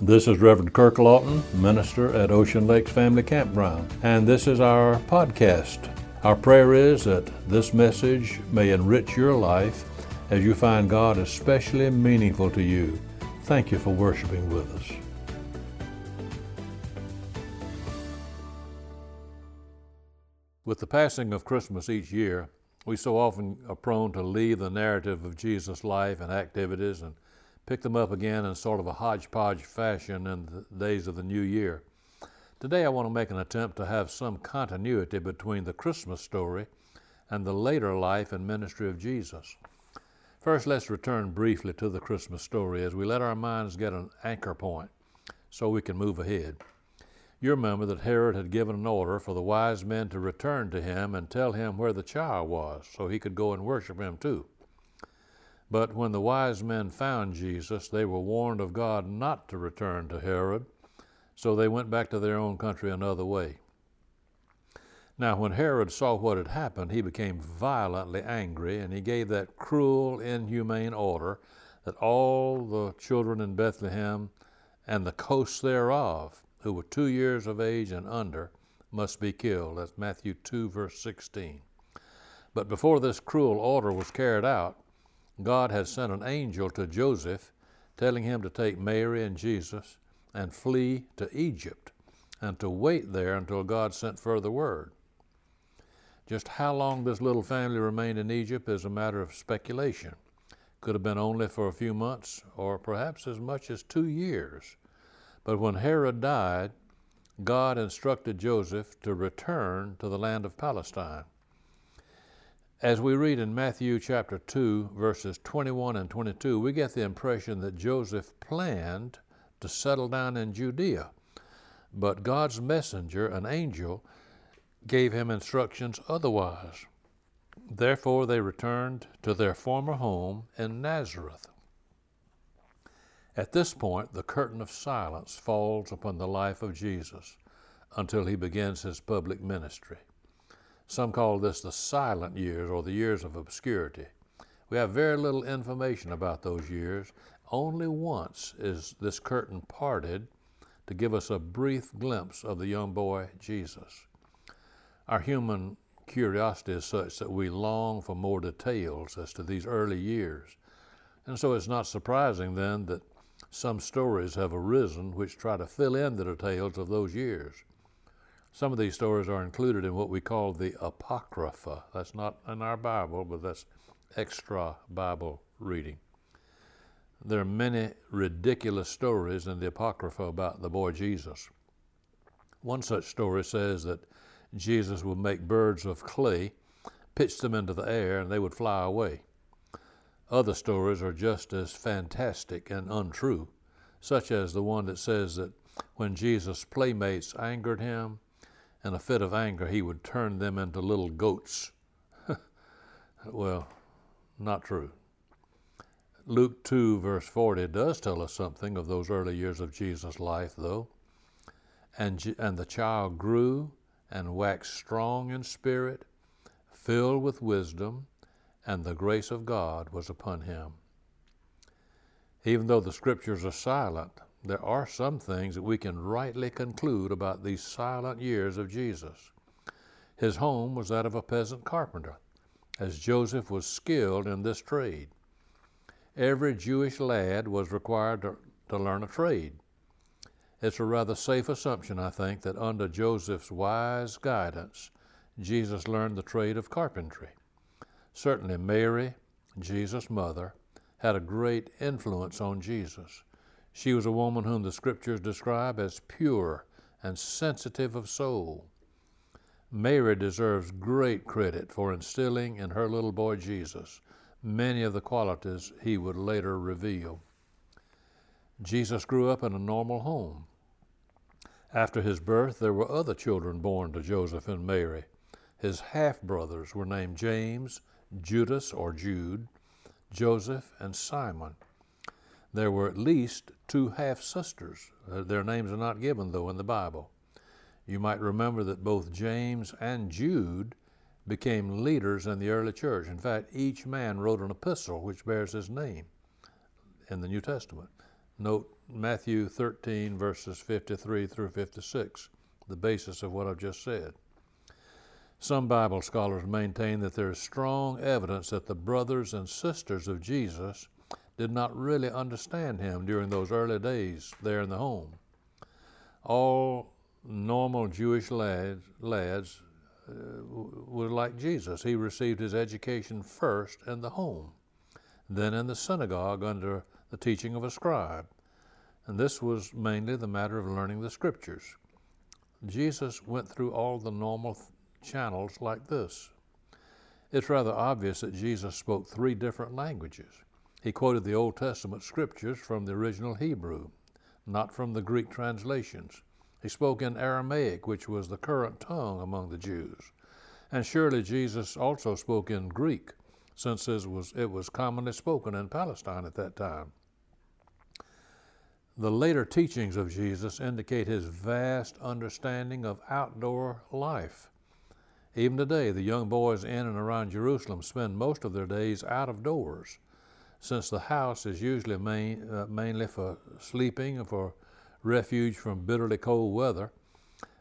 This is Reverend Kirk Lawton, minister at Ocean Lakes Family Campground, and this is our podcast. Our prayer is that this message may enrich your life as you find God especially meaningful to you. Thank you for worshiping with us. With the passing of Christmas each year, we so often are prone to leave the narrative of Jesus' life and activities and pick them up again in sort of a hodgepodge fashion in the days of the new year. Today, I want to make an attempt to have some continuity between the Christmas story and the later life and ministry of Jesus. First, let's return briefly to the Christmas story as we let our minds get an anchor point so we can move ahead. You remember that Herod had given an order for the wise men to return to him and tell him where the child was so he could go and worship him too. But when the wise men found Jesus, they were warned of God not to return to Herod, so they went back to their own country another way. Now, when Herod saw what had happened, he became violently angry, and he gave that cruel, inhumane order that all the children in Bethlehem and the coasts thereof, who were two years of age and under, must be killed. That's Matthew 2, verse 16. But before this cruel order was carried out, God has sent an angel to Joseph telling him to take Mary and Jesus and flee to Egypt and to wait there until God sent further word. Just how long this little family remained in Egypt is a matter of speculation. Could have been only for a few months or perhaps as much as two years. But when Herod died, God instructed Joseph to return to the land of Palestine. As we read in Matthew chapter 2, verses 21 and 22, we get the impression that Joseph planned to settle down in Judea. But God's messenger, an angel, gave him instructions otherwise. Therefore, they returned to their former home in Nazareth. At this point, the curtain of silence falls upon the life of Jesus until he begins his public ministry. Some call this the silent years or the years of obscurity. We have very little information about those years. Only once is this curtain parted to give us a brief glimpse of the young boy Jesus. Our human curiosity is such that we long for more details as to these early years. And so it's not surprising then that some stories have arisen which try to fill in the details of those years. Some of these stories are included in what we call the Apocrypha. That's not in our Bible, but that's extra Bible reading. There are many ridiculous stories in the Apocrypha about the boy Jesus. One such story says that Jesus would make birds of clay, pitch them into the air, and they would fly away. Other stories are just as fantastic and untrue, such as the one that says that when Jesus' playmates angered him, in a fit of anger, he would turn them into little goats. well, not true. Luke 2, verse 40 does tell us something of those early years of Jesus' life, though. And, and the child grew and waxed strong in spirit, filled with wisdom, and the grace of God was upon him. Even though the scriptures are silent, there are some things that we can rightly conclude about these silent years of Jesus. His home was that of a peasant carpenter, as Joseph was skilled in this trade. Every Jewish lad was required to, to learn a trade. It's a rather safe assumption, I think, that under Joseph's wise guidance, Jesus learned the trade of carpentry. Certainly, Mary, Jesus' mother, had a great influence on Jesus. She was a woman whom the scriptures describe as pure and sensitive of soul. Mary deserves great credit for instilling in her little boy Jesus many of the qualities he would later reveal. Jesus grew up in a normal home. After his birth, there were other children born to Joseph and Mary. His half brothers were named James, Judas or Jude, Joseph, and Simon. There were at least two half sisters. Uh, their names are not given, though, in the Bible. You might remember that both James and Jude became leaders in the early church. In fact, each man wrote an epistle which bears his name in the New Testament. Note Matthew 13, verses 53 through 56, the basis of what I've just said. Some Bible scholars maintain that there is strong evidence that the brothers and sisters of Jesus did not really understand him during those early days there in the home. All normal Jewish lads, lads uh, were like Jesus. He received his education first in the home, then in the synagogue under the teaching of a scribe. And this was mainly the matter of learning the scriptures. Jesus went through all the normal channels like this. It's rather obvious that Jesus spoke three different languages. He quoted the Old Testament scriptures from the original Hebrew, not from the Greek translations. He spoke in Aramaic, which was the current tongue among the Jews. And surely Jesus also spoke in Greek, since it was, it was commonly spoken in Palestine at that time. The later teachings of Jesus indicate his vast understanding of outdoor life. Even today, the young boys in and around Jerusalem spend most of their days out of doors, since the house is usually main, uh, mainly for sleeping and for refuge from bitterly cold weather,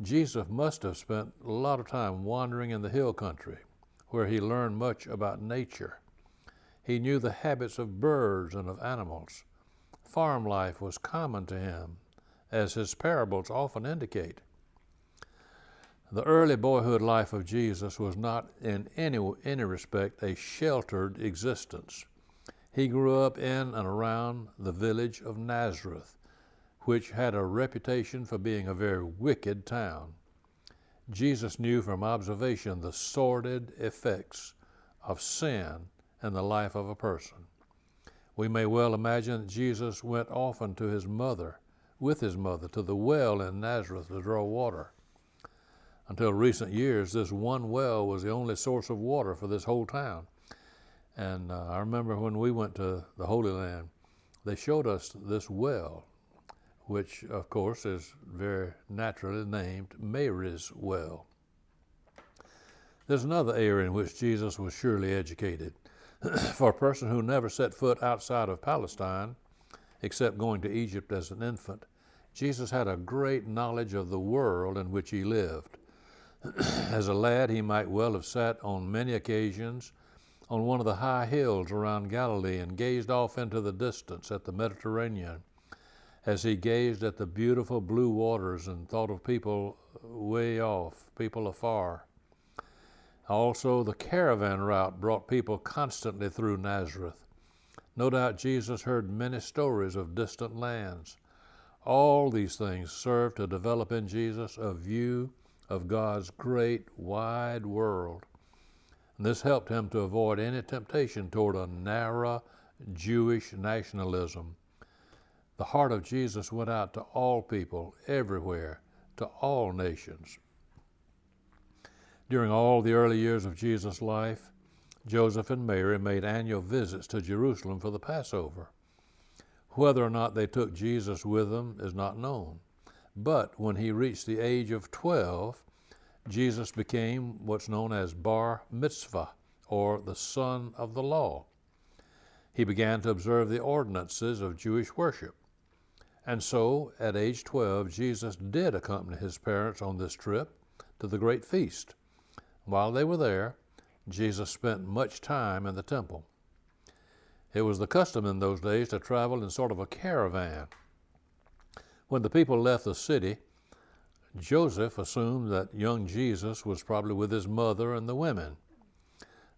Jesus must have spent a lot of time wandering in the hill country, where he learned much about nature. He knew the habits of birds and of animals. Farm life was common to him, as his parables often indicate. The early boyhood life of Jesus was not in any, any respect a sheltered existence. He grew up in and around the village of Nazareth, which had a reputation for being a very wicked town. Jesus knew from observation the sordid effects of sin in the life of a person. We may well imagine that Jesus went often to his mother, with his mother, to the well in Nazareth to draw water. Until recent years, this one well was the only source of water for this whole town. And uh, I remember when we went to the Holy Land, they showed us this well which of course is very naturally named Mary's Well. There's another area in which Jesus was surely educated. For a person who never set foot outside of Palestine, except going to Egypt as an infant, Jesus had a great knowledge of the world in which he lived. as a lad, he might well have sat on many occasions on one of the high hills around Galilee and gazed off into the distance at the Mediterranean as he gazed at the beautiful blue waters and thought of people way off, people afar. Also, the caravan route brought people constantly through Nazareth. No doubt Jesus heard many stories of distant lands. All these things served to develop in Jesus a view of God's great, wide world. And this helped him to avoid any temptation toward a narrow Jewish nationalism the heart of Jesus went out to all people, everywhere, to all nations. During all the early years of Jesus' life, Joseph and Mary made annual visits to Jerusalem for the Passover. Whether or not they took Jesus with them is not known. But when he reached the age of 12, Jesus became what's known as Bar Mitzvah, or the son of the law. He began to observe the ordinances of Jewish worship. And so, at age 12, Jesus did accompany his parents on this trip to the great feast. While they were there, Jesus spent much time in the temple. It was the custom in those days to travel in sort of a caravan. When the people left the city, Joseph assumed that young Jesus was probably with his mother and the women.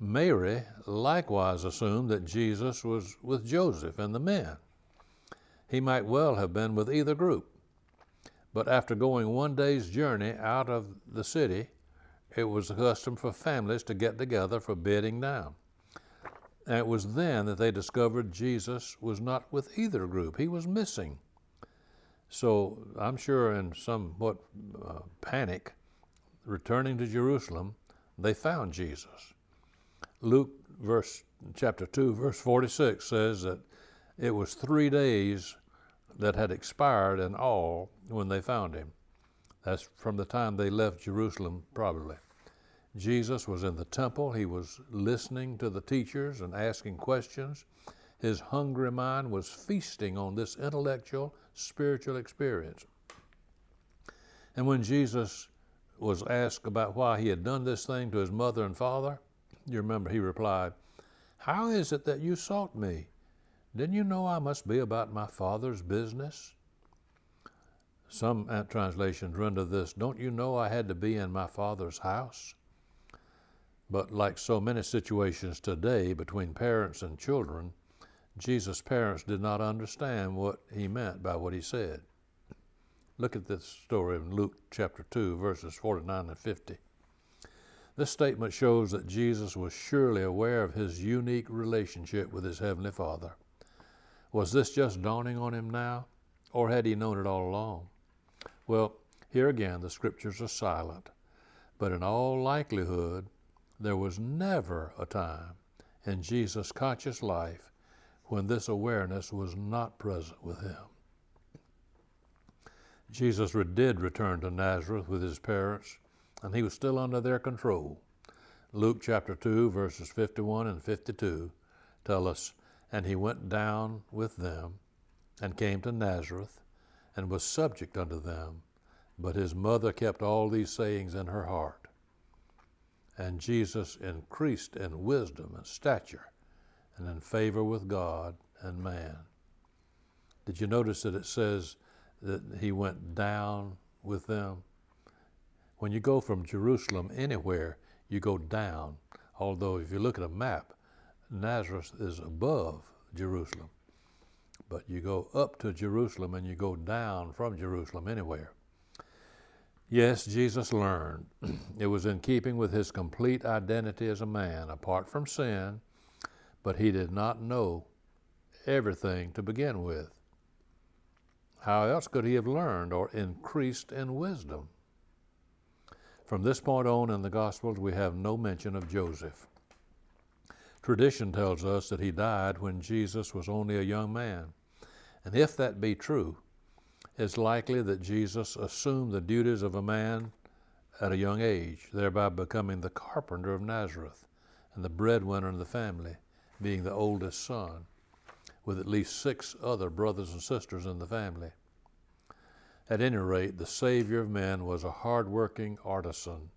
Mary likewise assumed that Jesus was with Joseph and the men. He might well have been with either group. But after going one day's journey out of the city, it was the custom for families to get together for bedding down. And it was then that they discovered Jesus was not with either group. He was missing. So I'm sure in somewhat uh, panic, returning to Jerusalem, they found Jesus. Luke verse chapter 2 verse 46 says that it was 3 days that had expired in all when they found him. That's from the time they left Jerusalem, probably. Jesus was in the temple. He was listening to the teachers and asking questions. His hungry mind was feasting on this intellectual, spiritual experience. And when Jesus was asked about why he had done this thing to his mother and father, you remember he replied, How is it that you sought me? Didn't you know I must be about my father's business? Some translations render this, Don't you know I had to be in my father's house? But like so many situations today between parents and children, Jesus' parents did not understand what he meant by what he said. Look at this story in Luke chapter 2, verses 49 and 50. This statement shows that Jesus was surely aware of his unique relationship with his Heavenly Father. Was this just dawning on him now, or had he known it all along? Well, here again, the scriptures are silent, but in all likelihood, there was never a time in Jesus' conscious life when this awareness was not present with him. Jesus did return to Nazareth with his parents, and he was still under their control. Luke chapter 2, verses 51 and 52 tell us, And he went down with them, and came to Nazareth, and was subject unto them. But his mother kept all these sayings in her heart. And Jesus increased in wisdom and stature, and in favor with God and man. Did you notice that it says, that he went down with them. When you go from Jerusalem anywhere, you go down. Although, if you look at a map, Nazareth is above Jerusalem. But you go up to Jerusalem and you go down from Jerusalem anywhere. Yes, Jesus learned. it was in keeping with his complete identity as a man, apart from sin, but he did not know everything to begin with. How else could he have learned or increased in wisdom? From this point on in the Gospels, we have no mention of Joseph. Tradition tells us that he died when Jesus was only a young man. And if that be true, it's likely that Jesus assumed the duties of a man at a young age, thereby becoming the carpenter of Nazareth and the breadwinner in the family, being the oldest son with at least six other brothers and sisters in the family. At any rate, the Savior of men was a hard-working artisan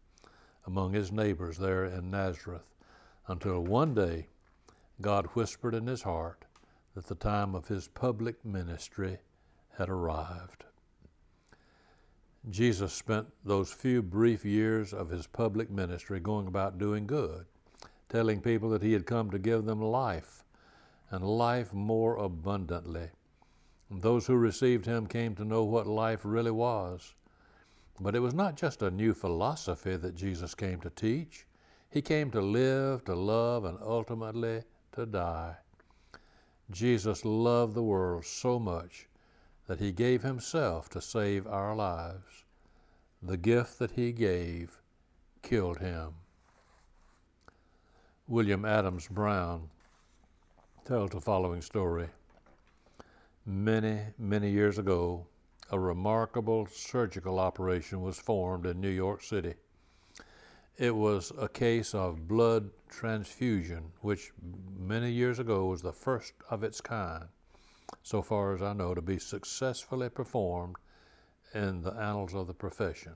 among his neighbors there in Nazareth until one day God whispered in his heart that the time of his public ministry had arrived. Jesus spent those few brief years of his public ministry going about doing good, telling people that he had come to give them life and life more abundantly. And those who received him came to know what life really was. But it was not just a new philosophy that Jesus came to teach. He came to live, to love, and ultimately to die. Jesus loved the world so much that he gave himself to save our lives. The gift that he gave killed him. William Adams Brown tells the following story. Many, many years ago, a remarkable surgical operation was formed in New York City. It was a case of blood transfusion, which many years ago was the first of its kind, so far as I know, to be successfully performed in the annals of the profession.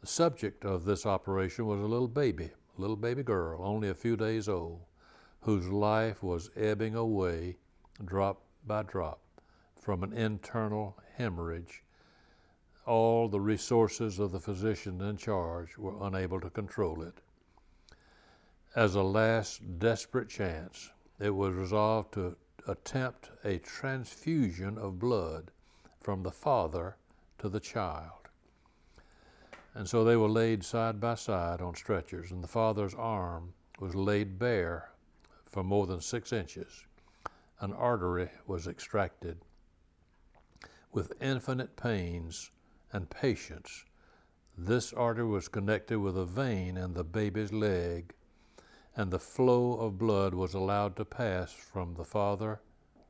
The subject of this operation was a little baby, little baby girl, only a few days old whose life was ebbing away drop by drop from an internal hemorrhage. All the resources of the physician in charge were unable to control it. As a last desperate chance, it was resolved to attempt a transfusion of blood from the father to the child. And so they were laid side by side on stretchers, and the father's arm was laid bare for more than six inches. An artery was extracted. With infinite pains and patience, this artery was connected with a vein in the baby's leg, and the flow of blood was allowed to pass from the father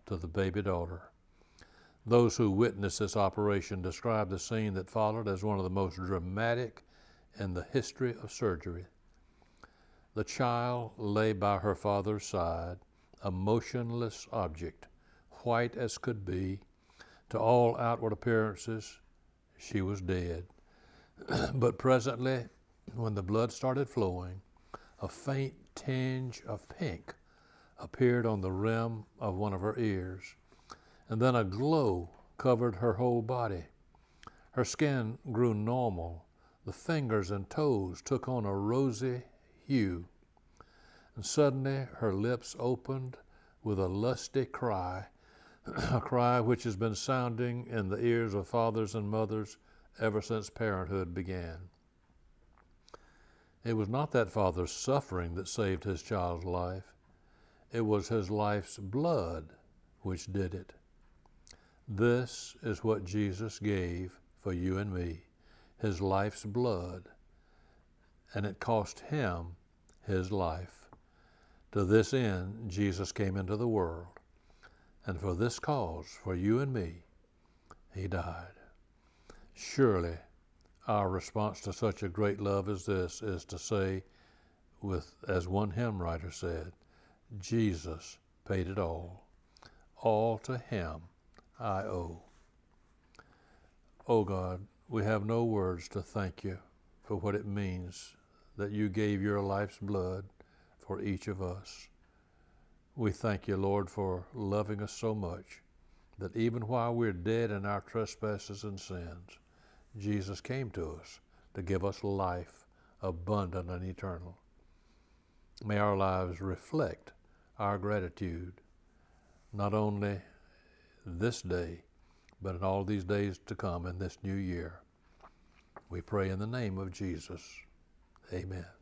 to the baby daughter. Those who witnessed this operation described the scene that followed as one of the most dramatic in the history of surgery. The child lay by her father's side, a motionless object, white as could be. To all outward appearances, she was dead. but presently, when the blood started flowing, a faint tinge of pink appeared on the rim of one of her ears, and then a glow covered her whole body. Her skin grew normal. The fingers and toes took on a rosy hue. And suddenly her lips opened with a lusty cry, a cry which has been sounding in the ears of fathers and mothers ever since parenthood began. It was not that father's suffering that saved his child's life. It was his life's blood which did it. This is what Jesus gave for you and me, his life's blood, and it cost him his life. To this end, Jesus came into the world, and for this cause, for you and me, he died. Surely, our response to such a great love as this is to say, with as one hymn writer said, Jesus paid it all. All to him I owe. Oh God, we have no words to thank you for what it means that you gave your life's blood for each of us. We thank you, Lord, for loving us so much that even while we're dead in our trespasses and sins, Jesus came to us to give us life abundant and eternal. May our lives reflect our gratitude, not only this day, but in all these days to come in this new year. We pray in the name of Jesus. Amen.